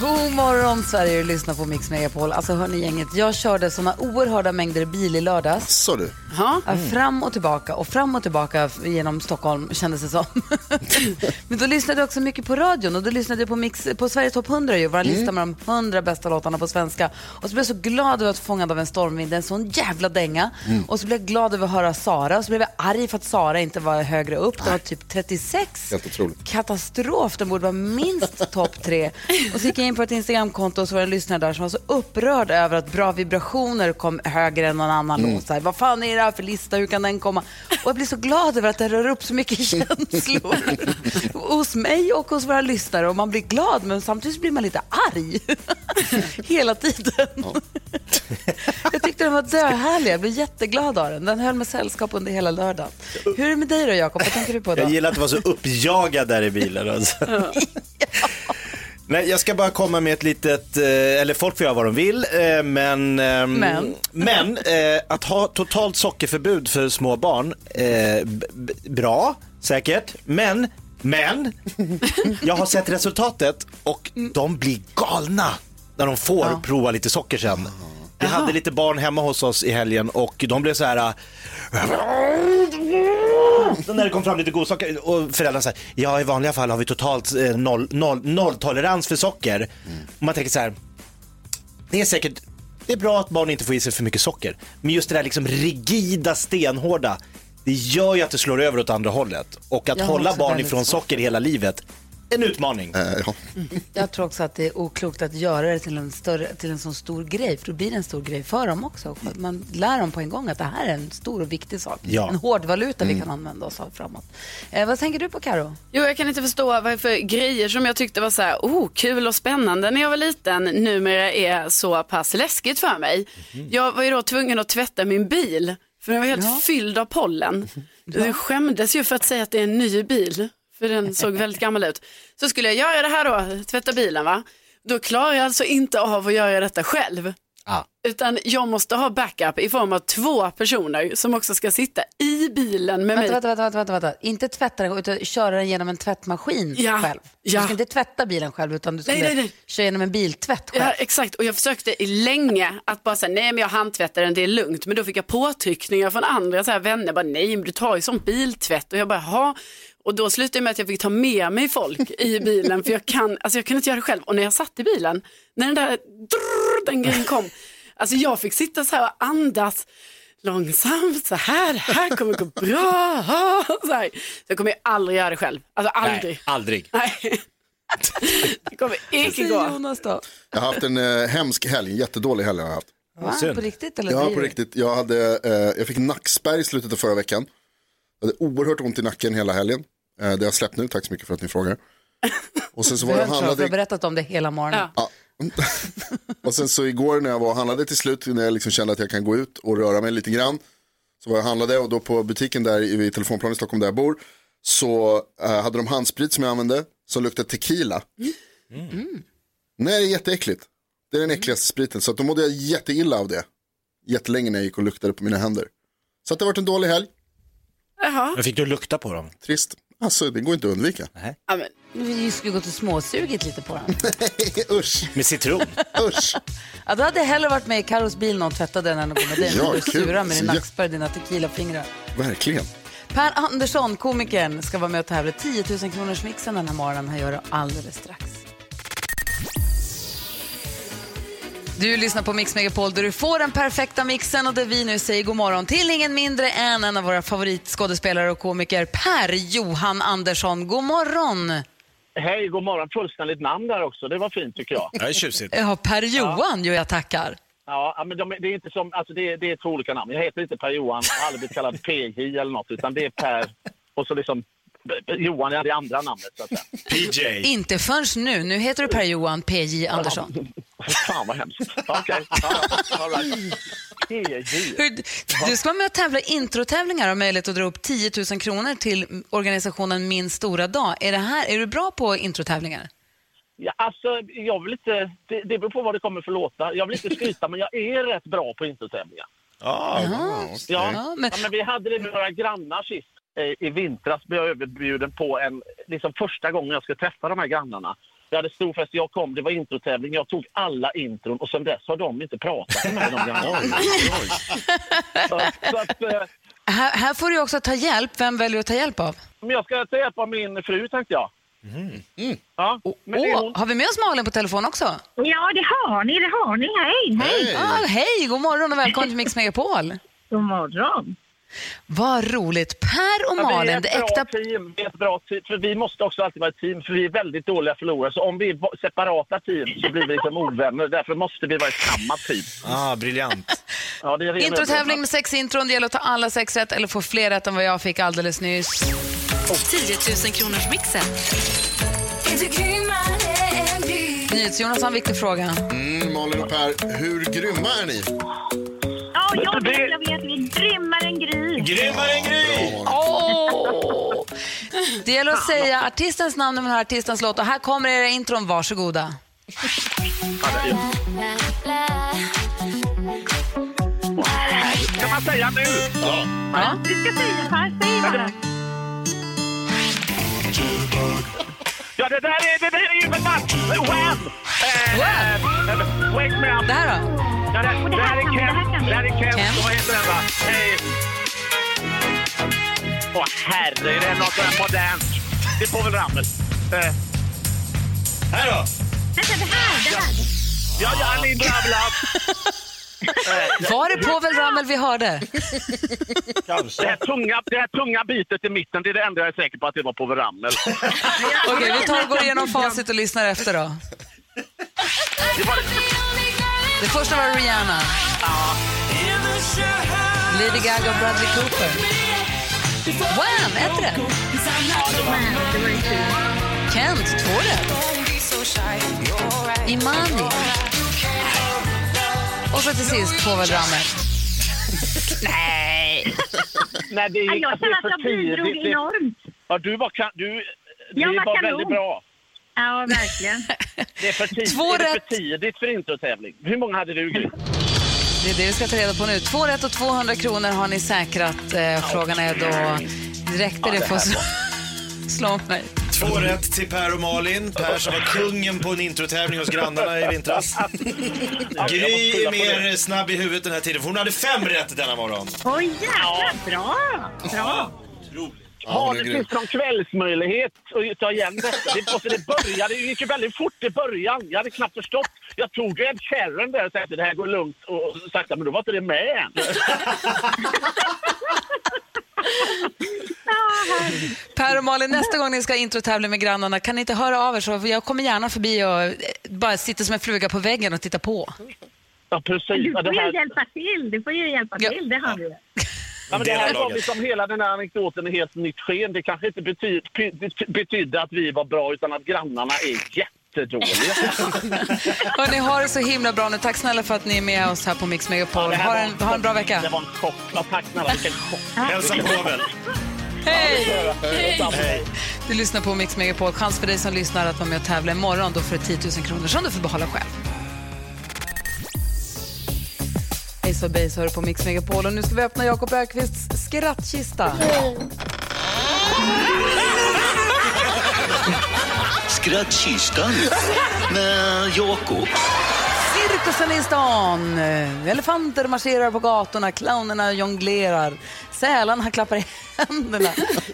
God morgon Sverige, du lyssnar på Mix Megapol. Alltså hörni gänget, jag körde såna oerhörda mängder bil i lördags. Så du. Ja. Fram och tillbaka och fram och tillbaka genom Stockholm kändes det som. Men då lyssnade jag också mycket på radion och då lyssnade jag på, Mix, på Sveriges topp 100 ju, vår lista med de 100 bästa låtarna på svenska. Och så blev jag så glad över att fångad av en stormvind, en sån jävla dänga. Och så blev jag glad över att höra Sara och så blev jag arg för att Sara inte var högre upp. Den var typ 36. Helt otroligt. Katastrof, den borde vara minst topp tre. Och så gick jag in på ett Instagramkonto och så var det en lyssnare där som var så upprörd över att bra vibrationer kom högre än någon annan låt. Så här, Vad fan är det här för lista, hur kan den komma? Och jag blir så glad över att det rör upp så mycket känslor hos mig och hos våra lyssnare. Och man blir glad men samtidigt blir man lite arg hela tiden. jag tyckte den var döhärlig, jag blev jätteglad av den. Den höll med sällskap under hela lördagen. Hur är det med dig då Jakob, vad tänker du på då? Jag gillar att du var så uppjagad där i bilen. Alltså. Nej, jag ska bara komma med ett litet, eh, eller folk får göra vad de vill, eh, men, ehm, Men? men eh, att ha totalt sockerförbud för små barn, bra, säkert, men, men, jag har sett resultatet och de blir galna när de får prova lite socker sen. Vi hade lite barn hemma hos oss i helgen och de blev så här så när det kom fram lite godsaker och föräldrarna säger ja i vanliga fall har vi totalt eh, noll, noll, nolltolerans för socker. Och man tänker så här, det är säkert, det är bra att barn inte får i sig för mycket socker. Men just det där liksom rigida, stenhårda, det gör ju att det slår över åt andra hållet. Och att Jag har hålla också barn väldigt ifrån svårt. socker hela livet, en utmaning. Eh, ja. Jag tror också att det är oklokt att göra det till en, större, till en sån stor grej, för då blir det en stor grej för dem också. För att man lär dem på en gång att det här är en stor och viktig sak. Ja. En hårdvaluta vi kan använda oss av framåt. Eh, vad tänker du på Karo? Jo, jag kan inte förstå vad det är för grejer som jag tyckte var så här, oh, kul och spännande när jag var liten, numera är så pass läskigt för mig. Jag var ju då tvungen att tvätta min bil, för den var helt fylld av pollen. Jag skämdes ju för att säga att det är en ny bil, för den såg väldigt gammal ut. Så skulle jag göra det här då, tvätta bilen va, då klarar jag alltså inte av att göra detta själv. Utan jag måste ha backup i form av två personer som också ska sitta i bilen med mig. Vänta, vänta, vänta, vänta, vänta. Inte tvätta den, utan köra den genom en tvättmaskin Ja, själv. ja. Du ska inte tvätta bilen själv, utan du ska Nej, nej, nej. köra genom en biltvätt själv. Ja, exakt. Och jag försökte i länge att bara säga, nej men jag handtvättar den, det är lugnt. Men då fick jag påtryckningar från andra så här, vänner, bara, nej men du tar ju sån biltvätt. Och jag bara, ha. Och då slutade det med att jag fick ta med mig folk i bilen, för jag kan, alltså jag kunde inte göra det själv. Och när jag satt i bilen, när den där drrr, den grejen kom, alltså jag fick sitta så här och andas långsamt, så här, det här kommer gå bra. Så, här. så jag kommer ju aldrig göra det själv, alltså aldrig. Nej, aldrig. Nej. Det kommer inte gå. Jonas då? Jag har haft en eh, hemsk helg, en jättedålig helg har jag haft. Va? synd. På riktigt eller? Ja, på riktigt. Jag, hade, eh, jag fick nackspärr i slutet av förra veckan. Jag hade oerhört ont i nacken hela helgen. Eh, det har släppt nu, tack så mycket för att ni frågar. Och sen så var jag och för jag har handlade, berättat om det hela morgonen. Ja. Och sen så igår när jag var och handlade till slut, när jag liksom kände att jag kan gå ut och röra mig lite grann. Så var jag handlade och då på butiken där i Telefonplan i Stockholm där jag bor. Så eh, hade de handsprit som jag använde, som luktade tequila. Nej, det är jätteäckligt. Det är den äckligaste spriten. Så att då mådde jag jätteilla av det. Jättelänge när jag gick och luktade på mina händer. Så att det har varit en dålig helg. Jaha. Men fick du lukta på dem? Trist. Alltså, det går inte att undvika. Ja, men, Vi skulle gått och småsugit lite på den. usch, Med citron? usch. Ja, då hade jag hellre varit med i Carros bil när hon tvättade den än att gå med dig. Ja, du sura med din nackspärr och dina tequilafingrar. Verkligen. Per Andersson, komikern, ska vara med och tävla 10 000 kronors mixen den här morgonen. Han gör det alldeles strax. Du lyssnar på Mix Megapol där du får den perfekta mixen och där vi nu säger god morgon till ingen mindre än en av våra favoritskådespelare och komiker, Per Johan Andersson. God morgon! Hej, god morgon. Fullständigt namn där också. Det var fint tycker jag. Det är tjusigt. Ja, Per Johan, jo jag tackar. Ja, men de, det är inte som, alltså det, är- det är två olika namn. Jag heter inte Per Johan, jag har aldrig blivit kallad PJ eller något, utan det är Per och så liksom Johan är det andra namnet så att säga. PJ. Inte förrän nu. Nu heter du Per Johan PJ Andersson. Fan vad hemskt. Okej, right. Du ska vara med och tävla introtävlingar och ha möjlighet att dra upp 10 000 kronor till organisationen Min stora dag. Är, det här, är du bra på introtävlingar? Ja, alltså, jag vill inte, det, det beror på vad det kommer för låtar. Jag vill inte skryta, men jag är rätt bra på introtävlingar. Ja, Ja, Ja, men- ja, men vi hade det med några grannar sist. Eh, I vintras blev jag överbjuden på en, liksom första gången jag skulle träffa de här grannarna. Vi hade stor fest, jag kom, det var introtävling, jag tog alla intron och sen dess har de inte pratat med mig, eh, Här, här får du också ta hjälp. Vem väljer du att ta hjälp av? men jag ska ta hjälp av min fru, tänkte jag. Ja, men det är Åh, hon. har vi med oss Malin på telefon också? Ja, det har ni, det har ni. Hej, hej. Ah, hej, god morgon och välkommen till Mix Megapol. God morgon. Vad roligt. Per och Ja, Malin, ett det bra äkta... team. Vi är ett bra team. För vi måste också alltid vara ett team, för vi är väldigt dåliga förlorare. Så om vi är separata team så blir vi liksom ovänner. Därför måste vi vara ett samma team. ah, briljant. Ja, Introtävling med sex intron. Det gäller att ta alla sex rätt eller få fler rätt än vad jag fick alldeles nyss. 10 000 kronors mixen. NyhetsJonas har en viktig fråga. Mm, Malin och Per, hur grymma är ni? Ja, jag det- vet, jag vet. Vi är grymmare än Gry. Grymmare än Gry! Åh! Det gäller att säga artistens namn när man hör artistens låt. Och här kommer era intron. Varsågoda. Ska man säga nu? Ja. Du ska säga Per, säg bara. Ja, det där är, det där är ju för fan Wham! Eh, Wake me up. Det här då? Ja, det, det, det här är det Kent. Det här är Kent. Kent. Vad heter den, va? Hej. Åh, herre, det är något sånt här modernt. Det får väl Ramel. Eh, Här då! Vänta, det här, det här. ja, ja, Linda Ramel. Eh, Var det Povel Ramel vi hörde? Det här, tunga, det här tunga bitet i mitten, det är det enda jag är säker på att det var på Ramel. Okej, vi tar och går igenom facit och lyssnar efter då. Det var, Det första var Rihanna. Lady Gaga och Bradley Cooper. Wham! Ett rätt. Kent, två rätt. Imani. Och så till sist Povel Ramel. Nej! nej, det Ja, är, Jag alltså, det känner att för jag bidrog enormt. Ja, du var, kan, du, Jag det var väldigt bra. Ja, verkligen. Det är för tidigt, Två är det rätt. för tidigt för introtävling. Hur många hade du, Gry? Det är det vi ska ta reda på nu. Två rätt och 200 kronor har ni säkrat. Eh, frågan är då, räckte det för att slå, slå mig? Två rätt till Per och Malin. Per som var kungen på en introtävling hos grannarna i vintras. Gry är mer snabb i huvudet den här tiden, för hon hade fem rätt denna morgon. Oj, jävlar. Bra. Bra. Ja, det finns någon kvällsmöjlighet att ta igen detta? Det, alltså det började, det gick ju väldigt fort i början. Jag hade knappt förstått. Jag tog Ed Sheeran där och tänkte att det här går lugnt och sakta, men då var inte det med än. Per och Malin, nästa gång ni ska introtävla med grannarna, kan ni inte höra av er? Så jag kommer gärna förbi och eh, bara sitta som en fluga på väggen och titta på. Ja, precis. Du får det ju hjälpa till. Du får ju hjälpa Ja. till. Det har du. ja, men det här var laget. liksom hela den här anekdoten i helt nytt sken. Det kanske inte bety, betydde att vi var bra, utan att grannarna är jättedåliga. Hörrni, ha det så himla bra nu. Tack snälla för att ni är med oss här på Mix Megapol. Det här Ha en, ha en bra Det vecka. var en chock. Ja, tack snälla, vilken chock. Hälsa Povel. Hej! Hej. Du lyssnar på Mix Megapol. Chans för dig som lyssnar att vara med och tävla imorgon. Då får du 10 000 kronor som du får behålla själv. Ace of Base hör på Mix Megapol och nu ska vi öppna Jakob Ökvists skrattkista. Skrattkistan med Jakob. Cirkusen i stan. Elefanter marscherar på gatorna, clownerna jonglerar, sälarna klappar i händerna.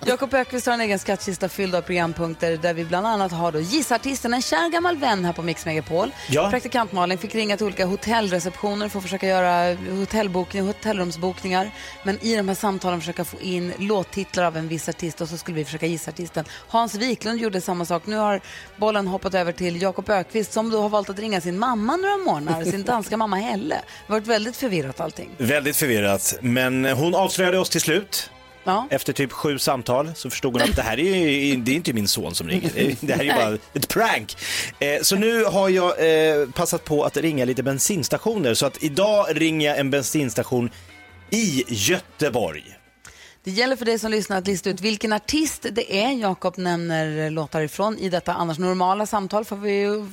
Jakob Ökvist har en egen skattkista fylld av programpunkter där vi bland annat har då gissartisten, en kär gammal vän här på Mix Megapol. Ja. Praktikant Malin fick ringa till olika hotellreceptioner för att försöka göra hotellbokningar, hotellrumsbokningar. Men i de här samtalen försöka få in låttitlar av en viss artist och så skulle vi försöka gissa artisten. Hans Wiklund gjorde samma sak. Nu har bollen hoppat över till Jakob Ökvist som då har valt att ringa sin mamma några månader, sin danska mamma Helle. Det har varit väldigt förvirrat allting. Väldigt förvirrat, men hon avslöjade oss till slut. Ja. Efter typ sju samtal så förstod hon att det här är ju det är inte min son som ringer. Det- här är ju bara ett prank. Eh, Så nu har jag eh, passat på att ringa lite bensinstationer. Så att idag ringer jag en bensinstation i Göteborg. Det gäller för dig som lyssnar att lista ut vilken artist det är Jakob nämner låtar ifrån i detta annars normala samtal får vi ju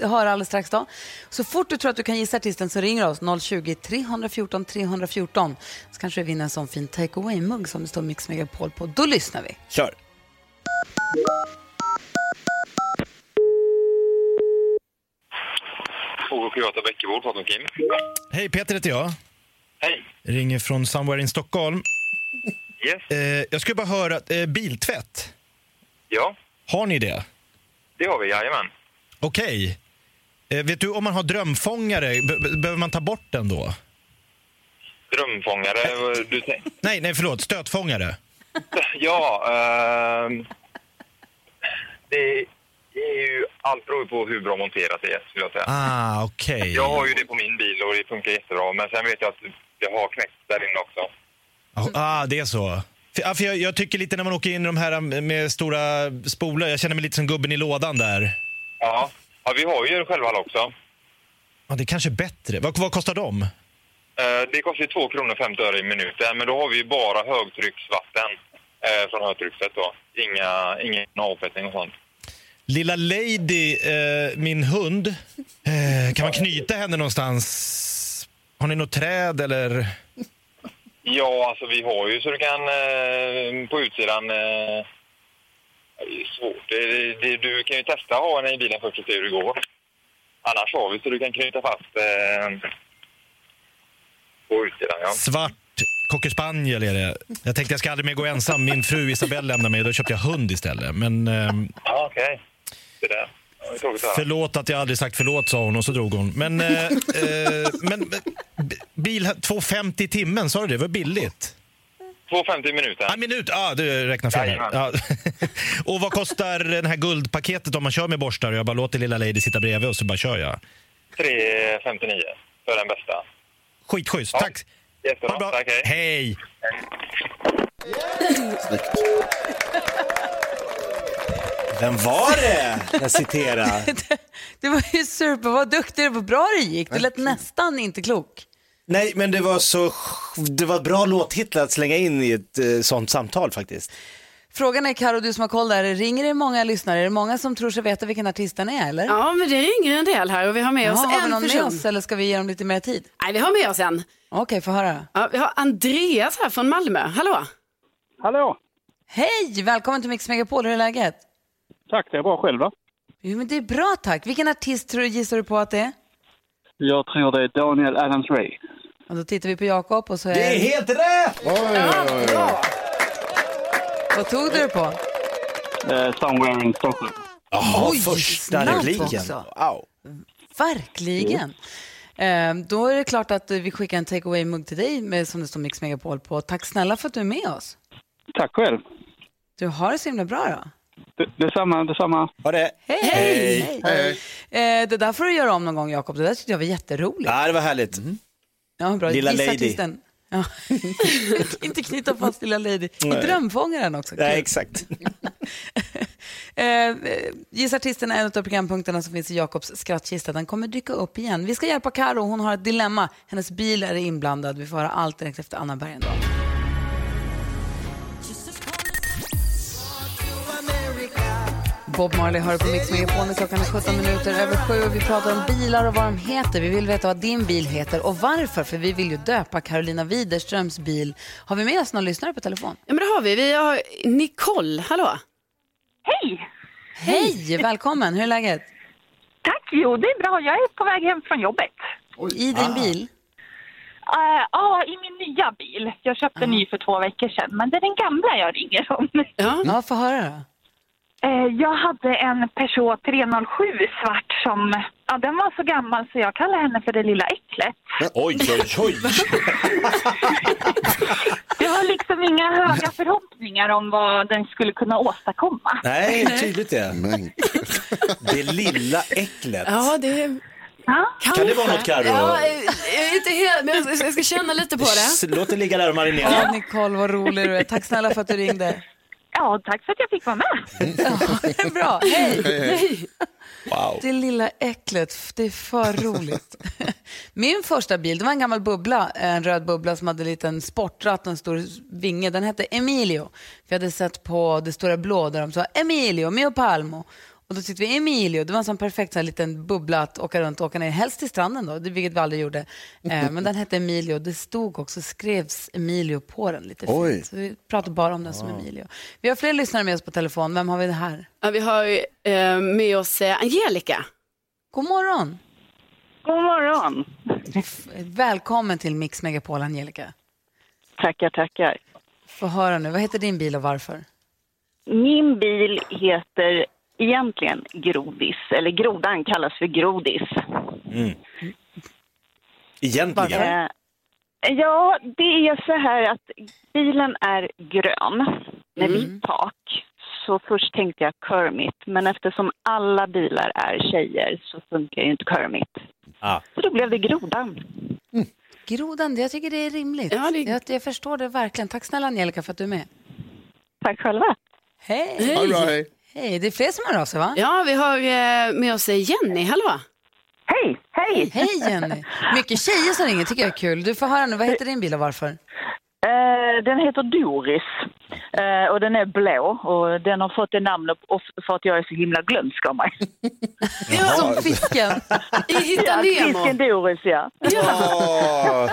höra alldeles strax då. Så fort du tror att du kan gissa artisten så ringer oss 020-314 314 så kanske du vinner en sån fin take away-mugg som det står Mix Megapol på. Då lyssnar vi. Kör! Oro Toyota Bäckebo, pratar med Kim. Hej, Peter heter jag. Hej. Ringer från Somewhere in Stockholm. Yes. Eh, jag skulle bara höra, eh, biltvätt, Ja, har ni det? det har vi, jajamän. Okej. Eh, vet du om man har drömfångare, be- be- behöver man ta bort den då? Drömfångare, du. Nej, nej förlåt, stötfångare. Ja, ehm, det är ju... Allt beror på hur bra monterat det är, skulle jag säga. Ah, okej. Jag har ju det på min bil och det funkar jättebra, men sen vet jag att det har knäckt där inne också. Ah, det är så. För, ja, för jag, jag tycker lite när man åker in i de här med stora spolar, jag känner mig lite som gubben i lådan där. Ja, ja vi har ju själva också. Ja, det är kanske är bättre. Vad, vad kostar de? Eh, Det kostar ju 2 kronor 50 öre i minuten, men då har vi bara högtrycksvatten eh, från högtrycket då. Inga, ingen avfettning och sånt. Lilla Lady, eh, min hund, kan man knyta henne någonstans? Har ni något träd eller? Ja, alltså vi har ju så du kan på utsidan... Eh, det är svårt. Det, det, du kan ju testa att ha henne i bilen först och se hur det går. Annars har vi så du kan knyta fast eh, på utsidan, ja. Svart cocker spaniel är det. Jag tänkte jag ska aldrig mer gå ensam. Min fru Isabelle lämnade mig och då köpte jag hund istället. Men ehm, Ja, okej. Det där. Förlåt att jag aldrig sagt förlåt sa hon och så drog hon. Men, eh, eh, men b- bil 2,50 i timmen, sa du det? Det var billigt. 2,50 i minuten. En minut, ja ah, du räknar fel. Ja. och vad kostar det här guldpaketet om man kör med borstar och jag bara låter lilla Lady sitta bredvid och så bara kör jag? 3,59 för den bästa. Skitschysst, Ja. tack! Jättebra. Ha det bra. Tack, hej. Hej! Vem var det jag citerade? Det var ju super, vad duktig, vad bra det gick. Det lät nästan inte klok. Nej, men det var så... Det var bra låttitlar att slänga in i ett eh, sånt samtal faktiskt. Frågan är, Karo, du som har koll där, ringer det många lyssnare? Är det många som tror sig veta vilken artist den är, eller? Ja, men det ringer en del här och vi har med oss Jaha, har vi en någon person. med oss eller ska vi ge dem lite mer tid? Nej, vi har med oss en. Okej, få höra. Ja, vi har Andreas här från Malmö. Hallå! Hallå! Hej, välkommen till Mix Megapol, hur är läget? Tack, det är bra själv då. Jo, men det är bra tack. Vilken artist tror du, gissar du på att det är? Jag tror det är Daniel Adams-Ray. Och då tittar vi på Jakob och så är Det är helt rätt! Vad tog du det på? Eh, somewhere in Stockholm. Jaha, Oj, första snabbt repliken. också. Wow. Verkligen. Eh, då är det klart att vi skickar en take away-mugg till dig med, som det står Mix Megapol på. Tack snälla för att du är med oss. Tack själv. Du har det så himla bra då. Det, detsamma, detsamma. Ha det. Hej! Hej. Hej. Eh, det där får du göra om någon gång, Jakob. Det där tyckte jag var jätteroligt. Ja, det var härligt. Ja, bra. Lilla Gissa Lady. artisten. Ja. Inte knyta fast lilla Lady. Nej. Drömfångaren också. Kul. exakt. Eh, Gissa artisten är en av programpunkterna som finns i Jakobs skrattkista. Den kommer dyka upp igen. Vi ska hjälpa Karo. Hon har ett dilemma. Hennes bil är inblandad. Vi får höra allt direkt efter Anna Bergendahl. Bob Marley hör på Mix Megapol. Klockan är 17 minuter över sju och vi pratar om bilar och vad de heter. Vi vill veta vad din bil heter och varför, för vi vill ju döpa Carolina Widerströms bil. Har vi med oss någon lyssnare på telefon? Ja, men det har vi. Vi har Nicole. Hallå! Hej! Hej, välkommen. Hur är läget? Tack, jo det är bra. Jag är på väg hem från jobbet. I din bil? Eh, Ja, i min nya bil. Jag köpte en ny för två veckor sedan, men det är den gamla jag ringer om. Ja, Ja, få höra då. Eh, Jag hade en Peugeot 307 svart som, ja den var så gammal så jag kallar henne för det lilla äcklet. Oj, oj, oj. Det var liksom inga höga förhoppningar om vad den skulle kunna åstadkomma. Nej, tydligt det. Men, Det lilla äcklet. ja det. Kan det vara något Carro? Ja, inte helt, men jag ska, känna lite på det. Låt det ligga där och Ja, marinera. Nicole, vad rolig du är. Tack snälla för att du ringde. Ja, tack för att jag fick vara med. Bra, hej! Hej, Wow. Det lilla äcklet, det är för roligt. Min första bil, det var en gammal bubbla, en röd bubbla som hade en liten sportratt och en stor vinge. Den hette Emilio. Vi hade sett på Det stora blå där de sa Emilio, Mio Palmo. Och då tyckte vi Emilio, det var en sån perfekt så här, liten bubbla att åka runt och åka ner, helst till stranden då, det- vilket vi aldrig gjorde. Eh, men den hette Emilio, det stod också, skrevs Emilio på den lite Oj. fint. Så vi pratar bara om den som Emilio. Vi har fler lyssnare med oss på telefon, vem har vi det här? Ja, vi har ju, eh, med oss eh, Angelica. God morgon! God morgon. Välkommen till Mix Megapol, Angelica. Tackar, tackar. Få höra nu, vad heter din bil och varför? Min bil heter egentligen Grodis, eller Grodan kallas för Grodis. Egentligen. Eh, ja, det är så här att bilen är grön med vitt tak. Så först tänkte jag Kermit, men eftersom alla bilar är tjejer så funkar ju inte Kermit. Ah. Så då blev det Grodan. Grodan, jag tycker det är rimligt. Ja, det- jag, jag förstår det verkligen. Tack snälla Angelica för att du är med. Tack själva. Hej! Hej. Hej, det är fler som hör av sig va? Ja, vi har eh, med oss eh, Jenny. Hallå! Hej, hej! Hej Jenny! Mycket tjejer som ringer tycker jag är kul. Du får höra nu, vad heter din bil och varför? Eh, den heter Doris eh, och den är blå och den har fått det namnet för att jag är så himla glömsk av mig. Som fisken. I Hitta Ja, Nemo. fisken Doris ja. Åh,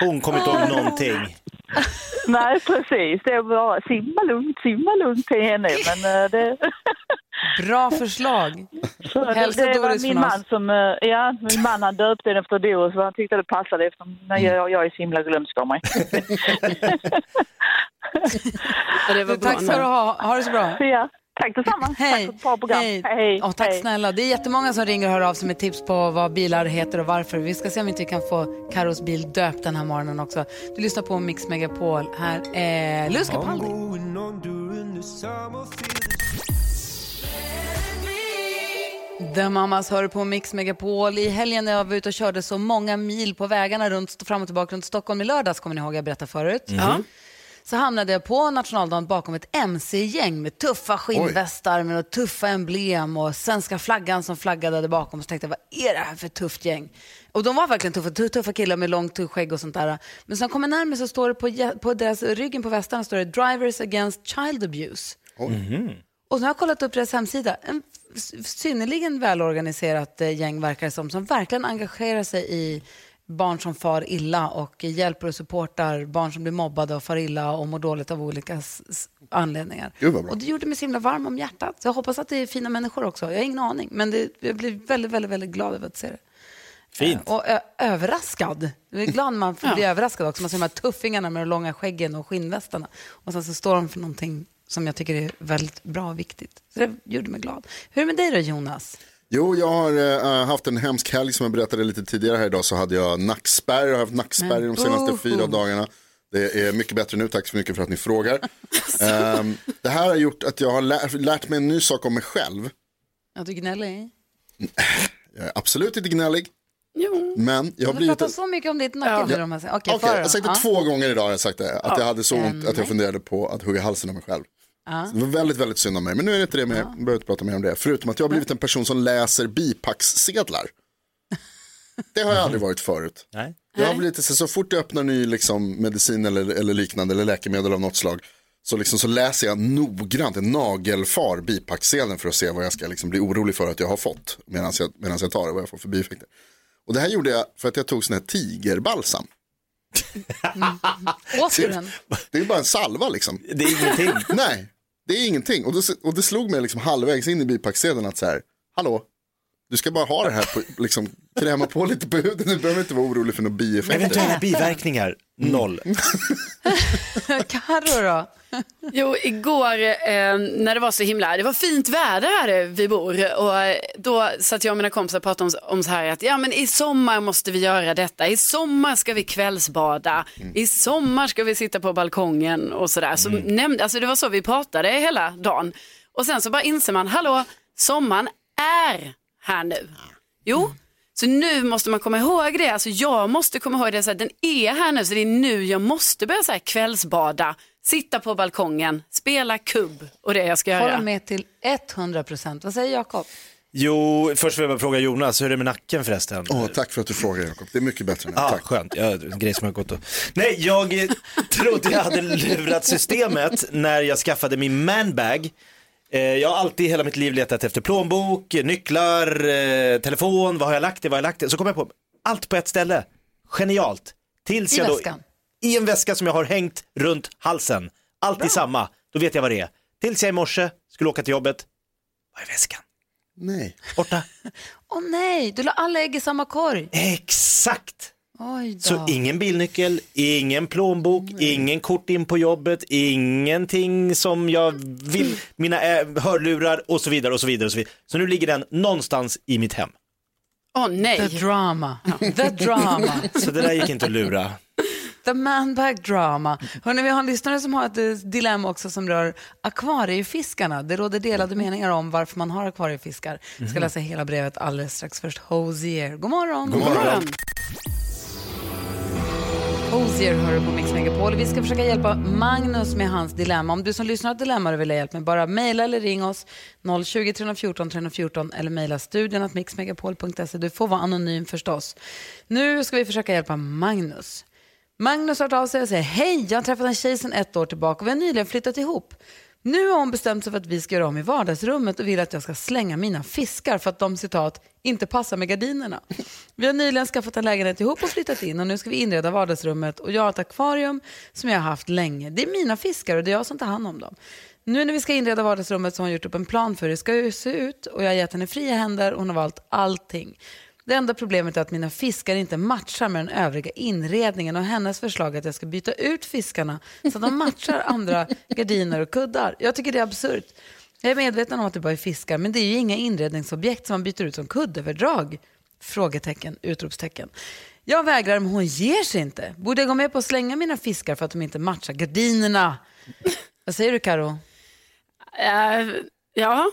hon kommer inte ihåg någonting. Nej precis, det är bara simma lugnt, simma lugnt till henne. Men eh, det, Bra förslag. så Hälsa det Doris min från man oss. som, eh, ja min man han döpte den efter Doris för han tyckte det passade efter när jag, jag är så himla glömsk av mig. Det var bra. Tack ska du ha. Ha det så bra. ja, tack detsamma. Hej. Tack för ett bra program. Hej. hej. Ja, tack hej. snälla. Det är jättemånga som ringer och hör av sig med tips på vad bilar heter och varför. Vi ska se om inte vi kan få Karos bil döpt den här morgonen också. Du lyssnar på Mix Megapol. Här är Louis Capaldi. The Mamas hör på Mix Megapol. I helgen när jag var ute och körde så många mil på vägarna runt, fram och tillbaka runt Stockholm i lördags, kommer ni ihåg jag berättade förut. Ja. Så hamnade jag på nationaldagen bakom ett MC-gäng med tuffa skinnvästar med och tuffa emblem och svenska flaggan som flaggade där bakom. Så tänkte jag, vad är det här för tufft gäng? Och de var verkligen tuffa, tu- tuffa killar med långt skägg och sånt där. Men sen kommer närmare så står det på, på deras ryggen på västarna står det Drivers Against Child Abuse. Och så har jag kollat upp deras hemsida. En synnerligen välorganiserat eh, gäng verkar det som, som verkligen engagerar sig i barn som far illa och hjälper och supportar barn som blir mobbade och far illa och mår dåligt av olika anledningar. Gud, vad bra. Och det gjorde mig så himla varm om hjärtat. Så jag hoppas att det är fina människor också. Jag har ingen aning, men det, jag blir väldigt, väldigt, väldigt glad över att se det. Fint. Och ö- överraskad. Jag är glad när man får bli överraskad också. Man ser de här tuffingarna med de långa skäggen och skinnvästarna. Och sen så står de för någonting som jag tycker är väldigt bra och viktigt. Så det gjorde mig glad. Hur är det med dig då Jonas? Jo, jag har eh, haft en hemsk helg som jag berättade lite tidigare här idag. Så hade jag nackspärr, jag har haft nackspärr de senaste boho. fyra dagarna. Det är mycket bättre nu, tack så mycket för att ni frågar. Ehm, det här har gjort att jag har lärt, lärt mig en ny sak om mig själv. Ja, du gnäller. Jag är absolut inte gnällig, Jo. men jag har Du blivit... pratat så mycket om ditt nacke nu. de här- Okej, Okej, få jag har sagt det Ja. två gånger idag. Jag sagt det, att jag hade så ont att jag funderade på att hugga halsen av mig själv. Ja. Det var väldigt, väldigt synd om mig. Men nu är det inte det mer. Jag behöver inte prata mer om det. Förutom att jag har blivit en person som läser bipackssedlar. Det har jag aldrig varit förut. Nej. Jag har blivit så, så fort jag öppnar ny liksom, medicin eller, eller liknande eller läkemedel av något slag så, liksom, så läser jag noggrant, en nagelfar bipacksedeln för att se vad jag ska liksom, bli orolig för att jag har fått medan jag, jag tar det, vad jag får för bieffekter. Och det här gjorde jag för att jag tog sån här tigerbalsam. Åt du den? Det är bara en salva liksom. Det är ingenting. Nej, det är ingenting. Och, då, och det slog mig liksom halvvägs in i bipacksedeln att så här, hallå, du ska bara ha det här, på, liksom, kräma på lite på huden, du behöver inte vara orolig för några bieffekter. Eventuella biverkningar, noll. Carro då? Jo, igår eh, när det var så himla, det var fint väder här där vi bor och eh, då satt jag och mina kompisar och pratade om, om så här att ja men i sommar måste vi göra detta, i sommar ska vi kvällsbada, i sommar ska vi sitta på balkongen och sådär. Så nämnde, alltså det var så vi pratade hela dagen. Och sen så bara inser man, hallå, sommaren är här nu. Jo, Så nu måste man komma ihåg det. Alltså jag måste komma ihåg det. Så här, den är här nu, så det är nu jag måste börja så här, kvällsbada, sitta på balkongen, spela kubb och det jag ska göra. Håller med till 100 procent. Vad säger Jakob? Jo, först vill jag bara fråga Jonas, hur är det med nacken förresten? Åh, tack för att du frågar Jakob, det är mycket bättre nu. Ja, tack. skönt. Ja, en grej som jag har gått och... Nej, jag trodde jag hade lurat systemet när jag skaffade min manbag. Eh, Jag har alltid i hela mitt liv letat efter plånbok, nycklar, eh, telefon, vad har jag lagt det, vad har jag lagt det? Så kom jag på, allt på ett ställe. Genialt. Tills I jag då, väskan? I en väska som jag har hängt runt halsen. Allt i samma, då vet jag vad det är. Tills jag i morse skulle åka till jobbet, vad är väskan? Nej. Borta. Åh nej, du la alla ägg i samma korg. Exakt. Så ingen bilnyckel, ingen plånbok, ingen kort in på jobbet, ingenting som jag vill, mina hörlurar och så vidare och så vidare. Och så, vidare. så nu ligger den någonstans i mitt hem. Åh nej. The drama. The drama. Så det där gick inte att lura. The manbag drama. Hörrni, vi har en lyssnare som har ett eh, dilemma också som rör akvariefiskarna. Det råder delade meningar om varför man har akvariefiskar. Jag ska läsa hela brevet alldeles strax. Först Hosier. God morgon. God morgon. Ozier hör du på Mix Megapol. Vi ska försöka hjälpa Magnus med hans dilemma. Om du som lyssnar har ett dilemma och vill ha hjälp med, bara mejla eller ring oss 020 314 314 eller mejla studion att mixmegapol.se. Du får vara anonym förstås. Nu ska vi försöka hjälpa Magnus. Magnus har hört av sig och säger hej, jag har träffat en tjej sedan ett år tillbaka och vi har nyligen flyttat ihop. Nu har hon bestämt sig för att vi ska göra om i vardagsrummet och vill att jag ska slänga mina fiskar för att de citat inte passar med gardinerna. Vi har nyligen skaffat en lägenhet ihop och flyttat in och nu ska vi inreda vardagsrummet och jag har ett akvarium som jag har haft länge. Det är mina fiskar och det är jag som tar hand om dem. Nu när vi ska inreda vardagsrummet så har hon gjort upp en plan för hur det ska se ut och jag har gett henne fria händer och hon har valt allting. Det enda problemet är att mina fiskar inte matchar med den övriga inredningen och hennes förslag är att jag ska byta ut fiskarna så att de matchar andra gardiner och kuddar. Jag tycker det är absurt. Jag är medveten om att det bara är fiskar, men det är ju inga inredningsobjekt som man byter ut som kuddöverdrag. Frågetecken, utropstecken. Jag vägrar, men hon ger sig inte. Borde jag gå med på att slänga mina fiskar för att de inte matchar gardinerna? Vad säger du Karo? Uh, ja.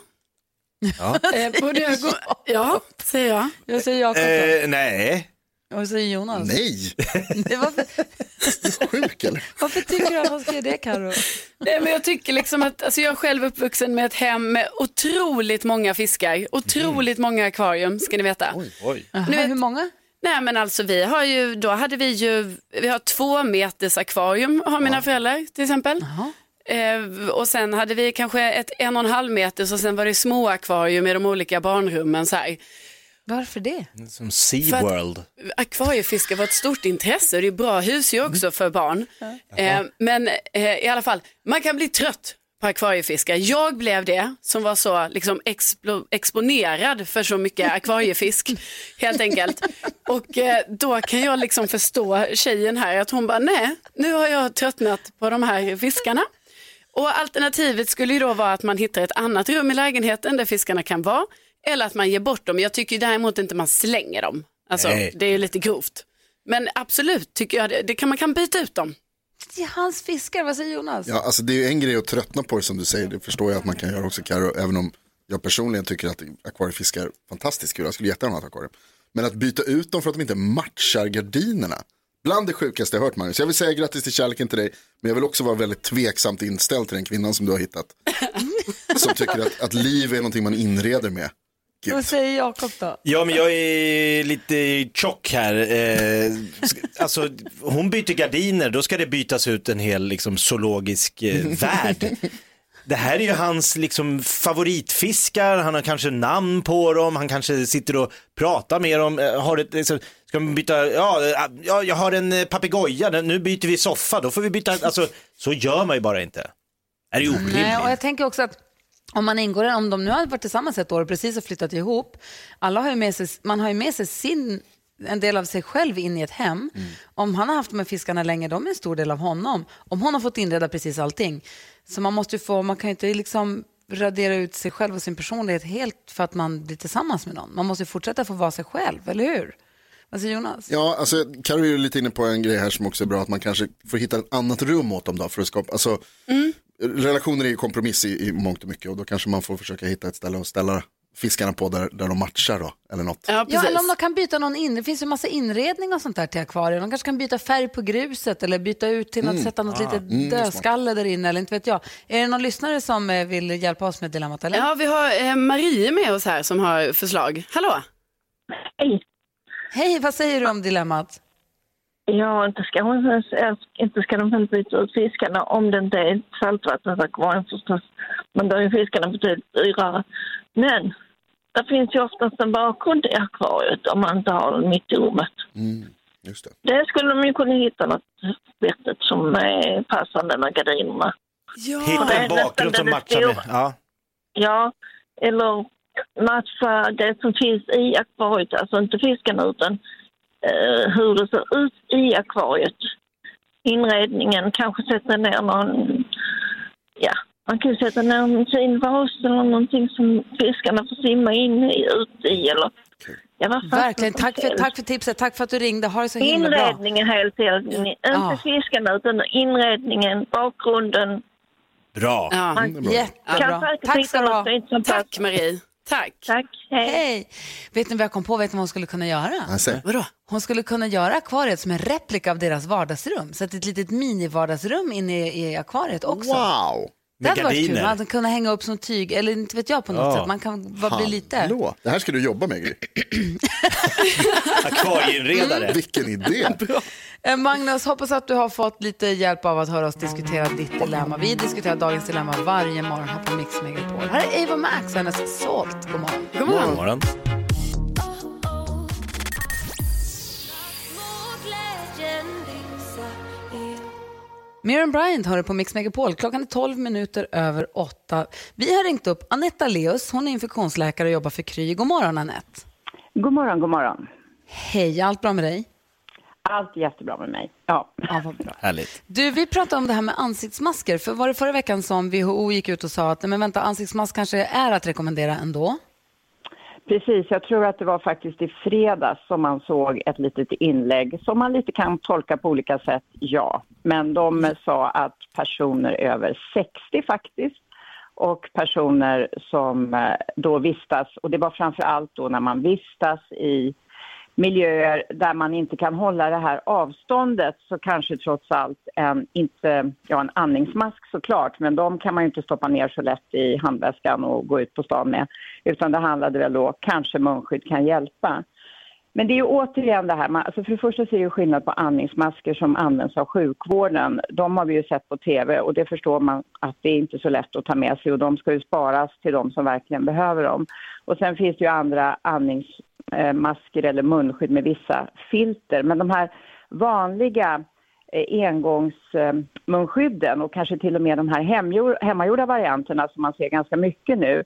Ja. Eh, borde jag gå? Ja, säger jag. Jag säger Jakob Eh, nej. då. Vad säger Jonas? Nej, Det- Varför, sjuk eller? varför tycker du att han ska göra det Karo? Nej, men jag tycker liksom att, alltså jag är själv uppvuxen med ett hem med otroligt många fiskar, otroligt många akvarium ska ni veta. Oj. Aha, vet- hur många? Nej men alltså vi har ju, då hade vi ju, vi har två meters akvarium har mina föräldrar till exempel. Eh, och sen hade vi kanske ett en och en halv meters och sen var det små akvarium i de olika barnrummen så här. Varför det? Som SeaWorld. Akvariefiske var ett stort intresse och det är bra husdjur också för barn. Eh, men eh, i alla fall, man kan bli trött på akvariefiske. Jag blev det som var så liksom explo- exponerad för så mycket akvariefisk helt enkelt. Och eh, då kan jag liksom förstå tjejen här att hon bara nej, nu har jag tröttnat på de här fiskarna. Och alternativet skulle ju då vara att man hittar ett annat rum i lägenheten där fiskarna kan vara. Eller att man ger bort dem. Jag tycker ju däremot inte man slänger dem. Alltså, Nej. det är ju lite grovt. Men absolut tycker jag det, det kan, man kan byta ut dem. Det är hans fiskar, vad säger Jonas? Ja, alltså det är ju en grej att tröttna på det som du säger, det förstår jag att man kan göra också Karo, även om jag personligen tycker att akvariefiskar är fantastiskt kul, jag skulle jättegärna ha ett akvarium. Men att byta ut dem för att de inte matchar gardinerna, bland det sjukaste jag hört Magnus. Jag vill säga grattis till kärleken till dig, men jag vill också vara väldigt tveksamt inställd till den kvinnan som du har hittat. som tycker att, att liv är någonting man inreder med. Gud. Vad säger Jakob då? Ja, men jag är lite tjock här. Eh, alltså, hon byter gardiner, då ska det bytas ut en hel liksom, zoologisk eh, värld. Det här är ju hans liksom, favoritfiskar, han har kanske namn på dem, han kanske sitter och pratar med dem. eh, Har ett, liksom, ska man byta, ja, ja, jag har en eh, papegoja, nu byter vi soffa, då får vi byta, alltså så gör man ju bara inte. Det är ju orimligt. Nej, och jag tänker också att om man ingår, om de nu har varit tillsammans ett år och precis har flyttat ihop, alla har ju med sig, man har ju med sig sin, en del av sig själv in i ett hem. Om han har haft här fiskarna länge, de är en stor del av honom. Om hon har fått inreda precis allting. Så man måste få, man kan ju inte liksom radera ut sig själv och sin personlighet helt för att man blir tillsammans med någon. Man måste ju fortsätta få vara sig själv, eller hur? Vad säger Jonas? Ja, alltså Karo är ju lite inne på en grej här som också är bra, att man kanske får hitta ett annat rum åt dem då för att skapa, alltså relationer är ju kompromiss i, i mångt och mycket och då kanske man får försöka hitta ett ställe att ställa fiskarna på där, där de matchar då, eller något. Ja, Ja, eller om de kan byta någon in. Det finns ju massa inredning och sånt där till akvarier. De kanske kan byta färg på gruset eller byta ut till något, Mm. sätta något Ah. litet Mm, dödskalle där inne eller inte vet jag. Är det någon lyssnare som eh, vill hjälpa oss med dilemmat eller? Ja, vi har eh, Marie med oss här som har förslag. Hallå? Hej. Hej, vad säger du om dilemmat? Ja, inte ska, hon, inte ska de väl byta ut fiskarna om det inte är ett saltvattensakvarium förstås. Men då är fiskarna betydligt dyrare. Men det finns ju oftast en bakgrund i akvariet om man inte har den mitt i rummet. Mm, just det. Där skulle de ju kunna hitta något vettigt som är passande med gardinerna. Hitta en bakgrund som matchar med. Ja. Ja, eller matcha det som finns i akvariet, alltså inte fiskarna utan eh, hur det ser ut i akvariet. Inredningen, kanske sätta ner någon, ja, man kan sätta ner en fin vas eller någonting som fiskarna får simma in i, ut i eller ja, vad fan Verkligen, tack för, tack för tipset, tack för att du ringde. Ha det så himla bra. Inredningen helt enkelt, inte Ja. fiskarna utan inredningen, bakgrunden. Bra. Ja. Jättebra. kan säkert Tack ska du ha. Tack Marie. Tack. Tack, hej. Hej! Vet ni vad jag kom på? Vet ni vad hon skulle kunna göra? Alltså, Vadå? Hon skulle kunna göra akvariet som en replika av deras vardagsrum. Så att ett litet mini-vardagsrum inne i, i akvariet också. wow! Det hade varit kul. gardiner. Man hade kunnat hänga upp som tyg, eller inte vet jag på något Ja. sätt. Man kan vad bli lite... Hallå, det här ska du jobba med Gry. Akvarieinredare. Vilken idé. Eh, Magnus, hoppas att du har fått lite hjälp av att höra oss diskutera ditt dilemma. Vi diskuterar dagens dilemma varje morgon här på Mix Megapol. Här är Ava Max och hennes Salt. God morgon. God morgon. Miriam Bryant hör du på Mix Megapol. Klockan är 12 minuter över 8. Vi har ringt upp Anetta Leus. Hon är infektionsläkare och jobbar för Kry. God morgon, Anette. God morgon, god morgon. Hej, allt bra med dig? Allt jättebra med mig. Ja. Ja, vad bra. Härligt. Du, vi pratade om det här med ansiktsmasker. För var det förra veckan som WHO gick ut och sa att nej, men vänta, ansiktsmask kanske är att rekommendera ändå? Precis, jag tror att det var faktiskt i fredags som man såg ett litet inlägg som man lite kan tolka på olika sätt, ja. Men de sa att personer över 60 faktiskt och personer som eh, då vistas, och det var framför allt då när man vistas i miljöer där man inte kan hålla det här avståndet så kanske trots allt en, inte, ja en andningsmask såklart, men de kan man ju inte stoppa ner så lätt i handväskan och gå ut på stan med. Utan det handlade väl då, kanske munskydd kan hjälpa. Men det är ju återigen det här, man, alltså för det första så är det skillnad på andningsmasker som används av sjukvården. De har vi ju sett på tv och det förstår man att det är inte så lätt att ta med sig och de ska ju sparas till de som verkligen behöver dem. Och sen finns det ju andra andnings andningsmasker eller munskydd med vissa filter. Men de här vanliga eh, engångsmunskydden och kanske till och med de här hemmagjorda varianterna som man ser ganska mycket nu,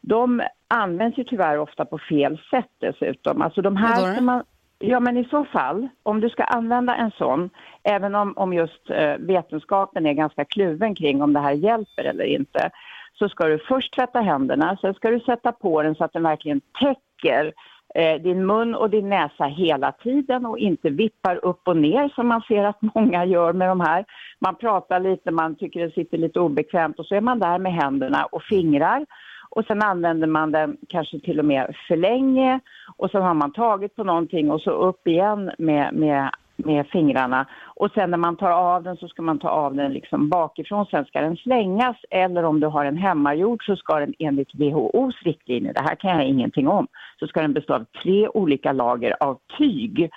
de används ju tyvärr ofta på fel sätt dessutom. Alltså de här man, Ja, men i så fall, om du ska använda en sån, även om, om just eh, vetenskapen är ganska kluven kring om det här hjälper eller inte, så ska du först tvätta händerna, sen ska du sätta på den så att den verkligen täcker eh, Eh, din mun och din näsa hela tiden och inte vippar upp och ner som man ser att många gör med de här. Man pratar lite, man tycker det sitter lite obekvämt och så är man där med händerna och fingrar och sen använder man den kanske till och med för länge och sen har man tagit på någonting och så upp igen med, med, med fingrarna. Och sen när man tar av den så ska man ta av den liksom bakifrån, sen ska den slängas eller om du har en hemmagjord så ska den enligt WHOs riktlinjer, det här kan jag ingenting om, så ska den bestå av tre olika lager av tyg.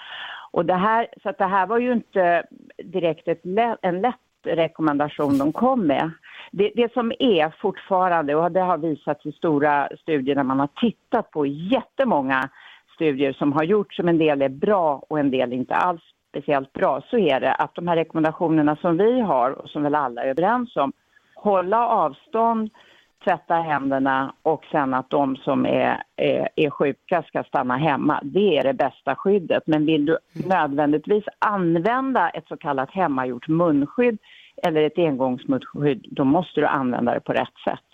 Och det här, så att det här var ju inte direkt ett en lätt rekommendation de kom med. Det, det som är fortfarande, och det har visats i stora studier när man har tittat på jättemånga studier som har gjorts, som en del är bra och en del inte alls speciellt bra, så är det att de här rekommendationerna som vi har och som väl alla är överens om, hålla avstånd, tvätta händerna och sen att de som är, är, är sjuka ska stanna hemma. Det är det bästa skyddet. Men vill du nödvändigtvis använda ett så kallat hemmagjort munskydd eller ett engångsmunskydd, då måste du använda det på rätt sätt.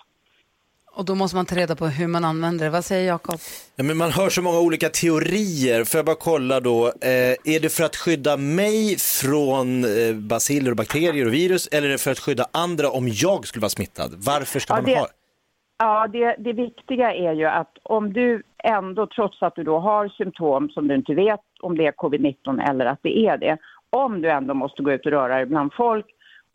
Och då måste man ta reda på hur man använder det. Vad säger Jakob? Ja, men man hör så många olika teorier. Får jag bara kolla då, eh, är det för att skydda mig från eh, baciller och bakterier och virus eller är det för att skydda andra om jag skulle vara smittad? Varför ska Ja, man det- ha? Ja, det, det viktiga är ju att om du ändå, trots att du då har symptom som du inte vet om det är covid-19 eller att det är det, om du ändå måste gå ut och röra dig bland folk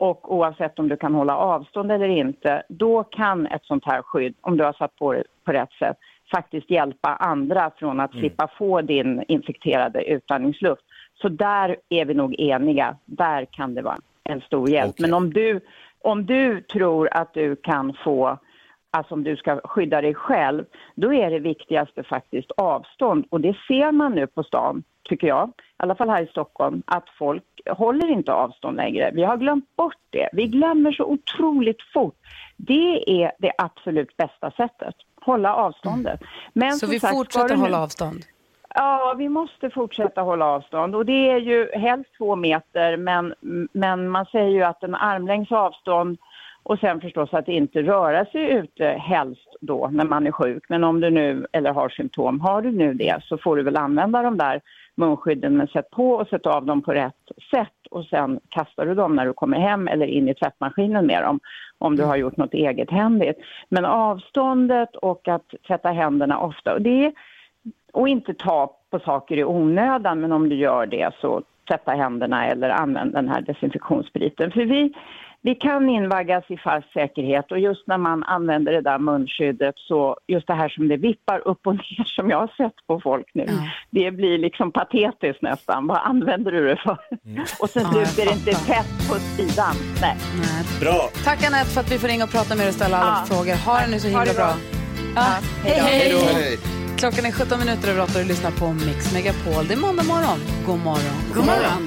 och oavsett om du kan hålla avstånd eller inte, då kan ett sånt här skydd, om du har satt på det på rätt sätt, faktiskt hjälpa andra från att slippa få din infekterade utandningsluft. Så där är vi nog eniga. Där kan det vara en stor hjälp. Men om du, om du tror att du kan få alltså om du ska skydda dig själv, då är det viktigaste faktiskt avstånd. Och det ser man nu på stan, tycker jag, i alla fall här i Stockholm, att folk håller inte avstånd längre. Vi har glömt bort det. Vi glömmer så otroligt fort. Det är det absolut bästa sättet, hålla avståndet. Men Så vi sagt, fortsätter nu- hålla avstånd? Ja, vi måste fortsätta hålla avstånd och det är ju helst två meter men, men man säger ju att en armlängds avstånd och sen förstås att inte röra sig ute helst då när man är sjuk. Men om du nu, eller har symptom, har du nu det så får du väl använda de där munskydden men sätt på och sätt av dem på rätt sätt och sen kastar du dem när du kommer hem eller in i tvättmaskinen med dem om du har gjort något eget händigt. Men avståndet och att tvätta händerna ofta och det och inte ta på saker i onödan, men om du gör det så tvätta händerna eller använd den här desinfektionsspriten. För vi, vi kan invaggas i falsk säkerhet och just när man använder det där munskyddet så just det här som det vippar upp och ner som jag har sett på folk nu, det blir liksom patetiskt nästan. Vad använder du det för? Och sen duger det inte tätt på sidan. Nej. Bra. Tack Anette för att vi får ringa och prata med dig och ställa alla Ja. frågor. Ha det nu så himla bra. bra. Ja. Hej, hej. Hej. Klockan är 17 minuter över 8 och du lyssnar på Mix Megapol. Det är måndag morgon. God morgon. God morgon.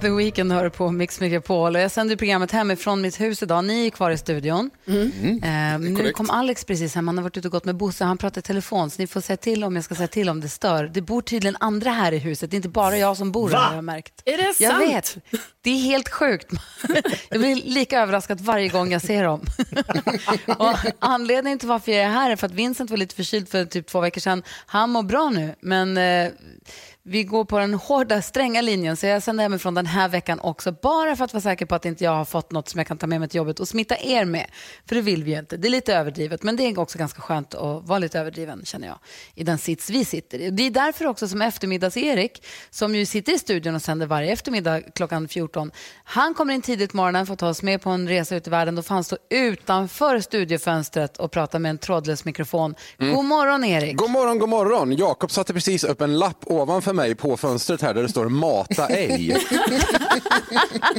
The Weeknd hör på Mix Megapol och jag sänder programmet hemifrån mitt hus idag. Ni är kvar i studion. Mm. Eh, nu korrekt. kom Alex precis hem. Han har varit ute och gått med Bosse. Han pratar i telefon så ni får säga till om jag ska säga till om det stör. Det bor tydligen andra här i huset. Det är inte bara jag som bor här har jag märkt. Är det Jag sant? vet. Det är helt sjukt. Jag blir lika överraskad varje gång jag ser dem. och anledningen till varför jag är här är för att Vincent var lite förkyld för typ två veckor sedan. Han mår bra nu, men eh, vi går på den hårda, stränga linjen. Så jag sänder hemifrån den här veckan också. Bara för att vara säker på att inte jag har fått något som jag kan ta med mig till jobbet och smitta er med. För det vill vi ju inte. Det är lite överdrivet, men det är också ganska skönt att vara lite överdriven, känner jag. I den sits vi sitter i. Det är därför också som eftermiddags-Erik, som ju sitter i studion och sänder varje eftermiddag klockan 14. Han kommer in tidigt på morgonen för att ta oss med på en resa ut i världen. Då får han stå utanför studiofönstret och prata med en trådlös mikrofon. God morgon, Erik. God morgon, god morgon. Jakob satte precis upp en lapp ovanför mig på fönstret här där det står mata ej.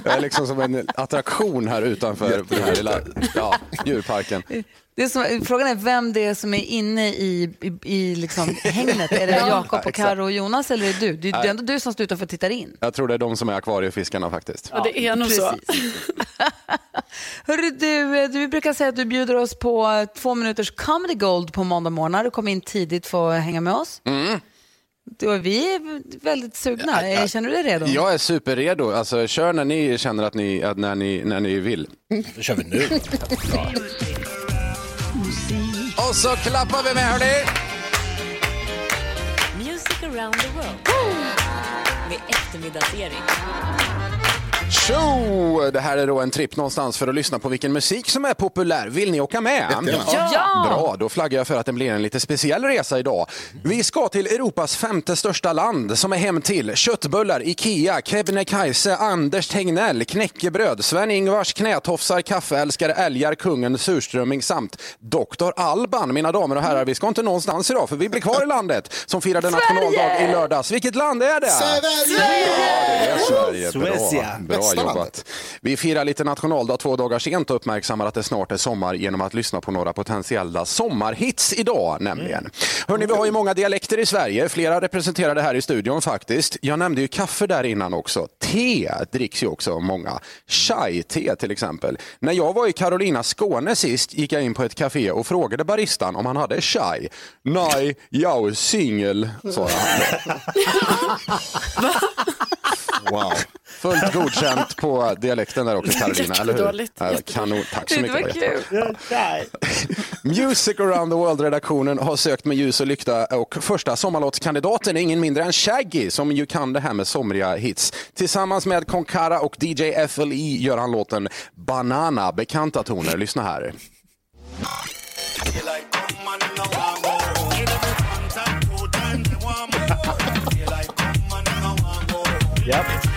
Jag är liksom som en attraktion här utanför den här lilla ja, djurparken. Det är som, frågan är vem det är som är inne i, i, i liksom hängnet. Är det Ja, Jakob och. Karo och Jonas eller är det du? Det är, är ändå du som står utanför och tittar in. Jag tror det är de som är akvariefiskarna faktiskt. Ja, det är nog så. Hörru, du, du brukar säga att du bjuder oss på två minuters comedy gold på måndag morgon. Du kommer in tidigt för att hänga med oss. Mm. Vi är väldigt sugna. Känner du dig redo? Jag är superredo. Alltså, kör när ni känner att ni, att när, ni, när ni vill. Då kör vi nu. Och så klappar vi med hörni. Music around the world. Med eftermiddags-Erik. Tjo! Det här är då en tripp någonstans för att lyssna på vilken musik som är populär. Vill ni åka med? Ja! Ja! Bra, då flaggar jag för att det blir en lite speciell resa idag. Vi ska till Europas femte största land som är hem till köttbullar, Ikea, Kebnekaise, Anders Tegnell, knäckebröd, Sven-Ingvars, knätofsar, kaffeälskare, älgar, kungen, surströmming samt Dr. Alban. Mina damer och herrar, vi ska inte någonstans idag för vi blir kvar i landet som firade nationaldag i lördags. Vilket land är det? Sverige! Ja, det är Sverige. Bra, bra jobbat. landet. Vi firar lite nationaldag två dagar sent och uppmärksammar att det snart är sommar genom att lyssna på några potentiella sommarhits idag nämligen. Hörrni, vi har ju många dialekter i Sverige. Flera representerade här i studion faktiskt. Jag nämnde ju kaffe där innan också. Te dricks ju också av många. Chai-te till exempel. När jag var i Carolina, Skåne sist gick jag in på ett café och frågade baristan om han hade chai. Nej, jag är singel, sa han. Wow. Fullt godkänt på dialekten där också Carolina, eller hur? Ja, kanon, tack så Det mycket. var jättebra. kul. Music around the world-redaktionen har sökt med ljus och lykta och första sommarlåtskandidaten är ingen mindre än Shaggy som ju kan det här med somriga hits. Tillsammans med Konkara och DJ FLE gör han låten Banana, bekanta toner. Lyssna här. Japp.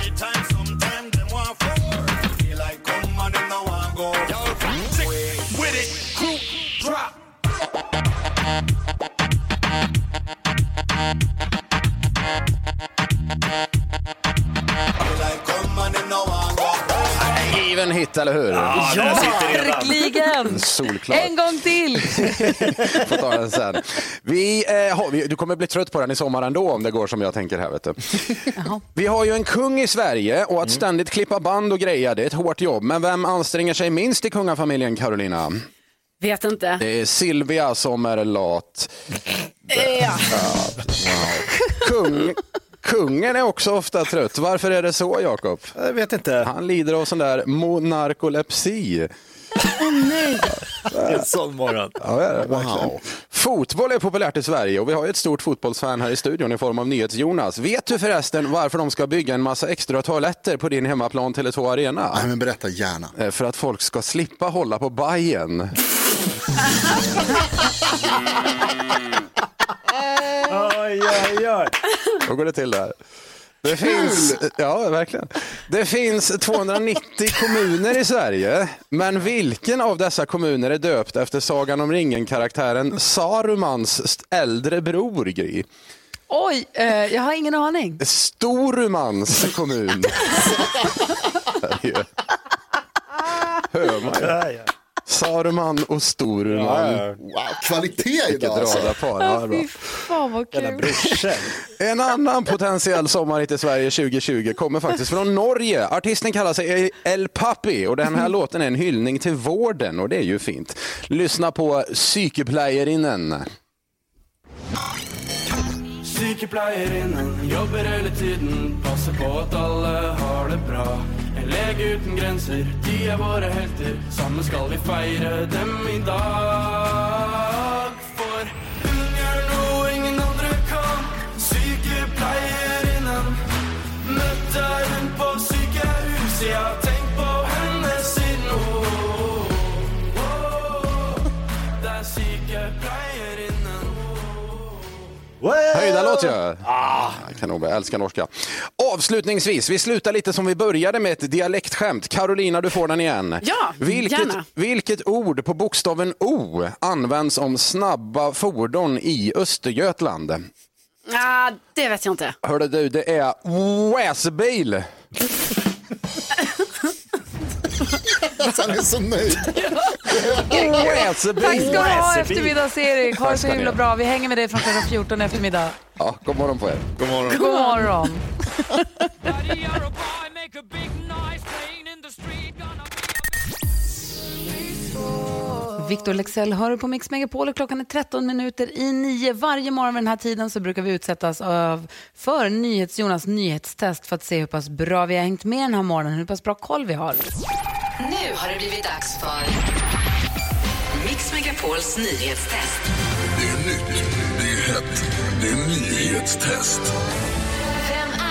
Given hit, eller hur? Ja, redan. Verkligen. Solklart. En gång till. Får ta den sen. Vi, eh, du kommer bli trött på den i sommar ändå om det går som jag tänker här. Vet du. Vi har ju en kung i Sverige och att ständigt klippa band och greja det är ett hårt jobb. Men vem anstränger sig minst i kungafamiljen Carolina? Vet inte. Det är Silvia som är lat. Ja. Kung, kungen är också ofta trött. Varför är det så Jakob? Jag vet inte. Han lider av sån där monarkolepsi. En sån morgon. Ja, det är det, verkligen. Fotboll är populärt i Sverige och vi har ett stort fotbollsfan här i studion i form av NyhetsJonas. Vet du förresten varför de ska bygga en massa extra toaletter på din hemmaplan Tele2 Arena? Nej, men berätta gärna. Eh, För att folk ska slippa hålla på Bajen. Oj, oj, oj. Då går det till där. Det finns, ja, verkligen. Det finns 290 kommuner i Sverige, men vilken av dessa kommuner är döpt efter Sagan om ringen-karaktären Sarumans äldre bror, Gry? Oj, eh, jag har ingen aning. Storumans kommun. Hör man ju. Saruman och Storuman. Ja, ja. Wow, kvalitet Vilket idag alltså. radarpar. Ja, bra. Fy fan vad kul. En annan potentiell sommarhit i Sverige 2020 kommer faktiskt från Norge. Artisten kallar sig El Papi och den här låten är en hyllning till vården och det är ju fint. Lyssna på Sykepleierinnen. Sykepleierinnen jobber hele tiden, passer på at alle har det bra. En lege uten grenser, de er våre helter. Sammen skal vi feire dem i dag. Höjda låt ju. Ah, kanon, jag älskar norska. Avslutningsvis, vi slutar lite som vi började med ett dialektskämt. Carolina, du får den igen. Ja, vilket, gärna. vilket ord på bokstaven O används om snabba fordon i Östergötland? Ah, det vet jag inte. Hörde du, det är racerbil. Alltså, han är så nöjd. Tack ska du ha eftermiddags-Erik. Ha det så himla bra. Vi hänger med dig från klockan 14 eftermiddag. Ja, god morgon på er. God morgon. God morgon. Victor Lexell hör på Mix Megapol och klockan är 13 minuter i nio. Varje morgon vid den här tiden så brukar vi utsättas av, för NyhetsJonas nyhetstest för att se hur pass bra vi har hängt med den här morgonen, hur pass bra koll vi har. Nu har det blivit dags för Mix Megapols nyhetstest. Det är nytt, det är hett, det är nyhetstest.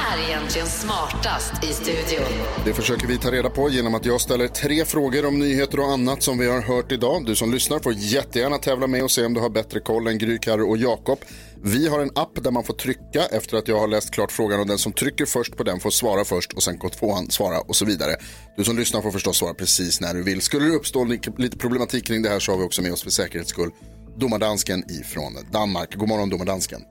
Är egentligen smartast i studion? Det försöker vi ta reda på genom att jag ställer tre frågor om nyheter och annat som vi har hört idag. Du som lyssnar får jättegärna tävla med och se om du har bättre koll än Gry, Carro och Jakob. Vi har en app där man får trycka efter att jag har läst klart frågan och den som trycker först på den får svara först och sen går tvåan svara och så vidare. Du som lyssnar får förstås svara precis när du vill. Skulle det uppstå lite problematik kring det här så har vi också med oss för säkerhets skull domardansken ifrån Danmark. God morgon domardansken.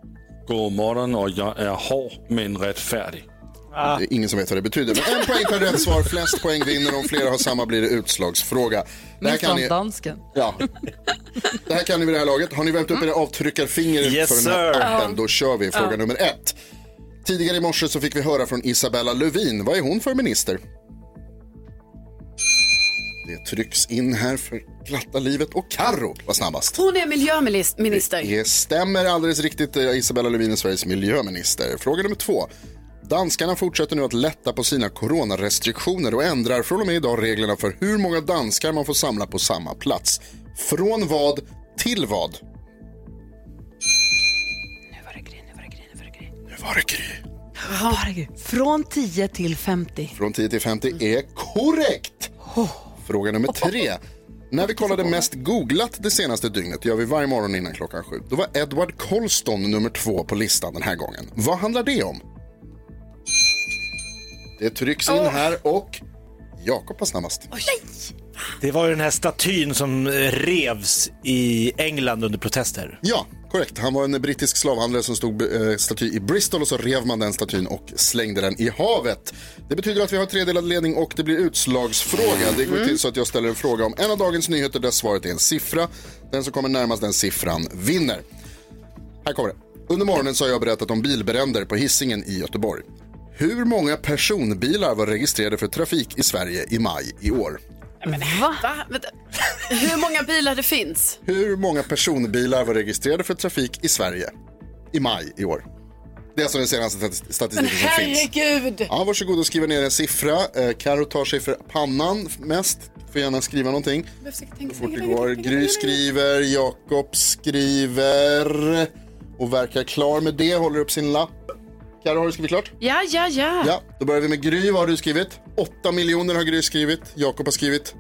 God morgon och jag är hård men rättfärdig. Det är ingen som vet vad det betyder. Men en poäng per rätt svar. Flest poäng vinner. Om flera har samma blir det utslagsfråga. Det här kan ni, dansken. ja. det här kan ni vid det här laget. Har ni värmt upp era avtryckarfinger Yes, för den här sir. appen, då kör vi. Fråga nummer ett. Tidigare i morse så fick vi höra från Isabella Lövin. Vad är hon för minister? Det trycks in här för glatta livet. Och Karro var snabbast. Hon är miljöminister. Det stämmer alldeles riktigt. Eh, Isabella Lövin är Sveriges miljöminister. Fråga nummer två. Danskarna fortsätter nu att lätta på sina coronarestriktioner och ändrar från och med idag reglerna för hur många danskar man får samla på samma plats. Från vad till vad? Herregud. Från 10 till 50. Från 10 till 50 är korrekt. Fråga nummer tre. När vi kollade mest googlat det senaste dygnet, gör vi varje morgon innan klockan sju, då var Edward Colston nummer två på listan den här gången. Vad handlar det om? Det trycks in här och Jakob var snabbast. Det var ju den här statyn som revs i England under protester. Ja, korrekt. Han var en brittisk slavhandlare som stod eh, staty i Bristol och så rev man den statyn och slängde den i havet. Det betyder att vi har tredelad ledning och det blir utslagsfråga. Det går till så att jag ställer en fråga om en av dagens nyheter där svaret är en siffra. Den som kommer närmast den siffran vinner. Här kommer det. Under morgonen så har jag berättat om bilbränder på Hisingen i Göteborg. Hur många personbilar var registrerade för trafik i Sverige i maj i år? Va? Vänta. Hur många bilar det finns? Hur många personbilar var registrerade för trafik i Sverige i maj i år? Det är alltså den senaste stati- Men statistiken som finns. herregud! Ja, varsågod och skriva ner en siffra. Eh, Karo tar sig för pannan mest. Får gärna skriva någonting. Så fort det går. Gry skriver, Jakob skriver och verkar klar med det. Håller upp sin lapp. Karo, har du skrivit klart? Ja, ja, ja. Ja, då börjar vi med Gry. Vad har du skrivit? 8 miljoner har Gry skrivit. Jakob har skrivit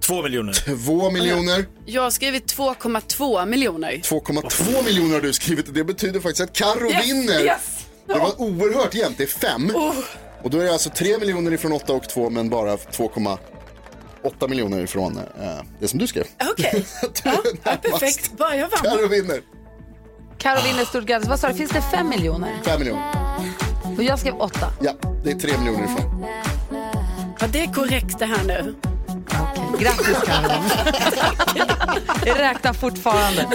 Två miljoner. 2 miljoner. Jag har skrivit 2,2 miljoner. 2,2 miljoner har du skrivit. Det betyder faktiskt att Karo Yes, vinner. yes. Det var oerhört jämnt. Det är 5. Och då är det alltså 3 miljoner ifrån 8 och 2 men bara 2,8 miljoner ifrån eh, det som du skrev. Okej. Ja, perfekt. Bara jag vann. Karo vinner. Karo vinner stort grattis. Vad sa du, finns det 5 miljoner? 5 miljoner. Och jag skrev 8. Ja, det är 3 miljoner ifrån. Var det korrekt det här nu? Grattis Karo. Det räknar fortfarande.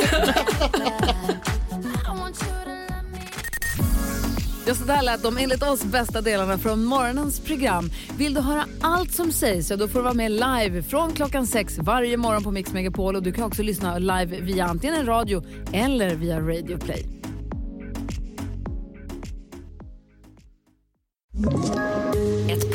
Ja, så där lät de enligt oss bästa delarna från morgonens program. Vill du höra allt som sägs så då får du vara med live från klockan sex varje morgon på Mix Megapol. Och du kan också lyssna live via antingen radio eller via Radio Play.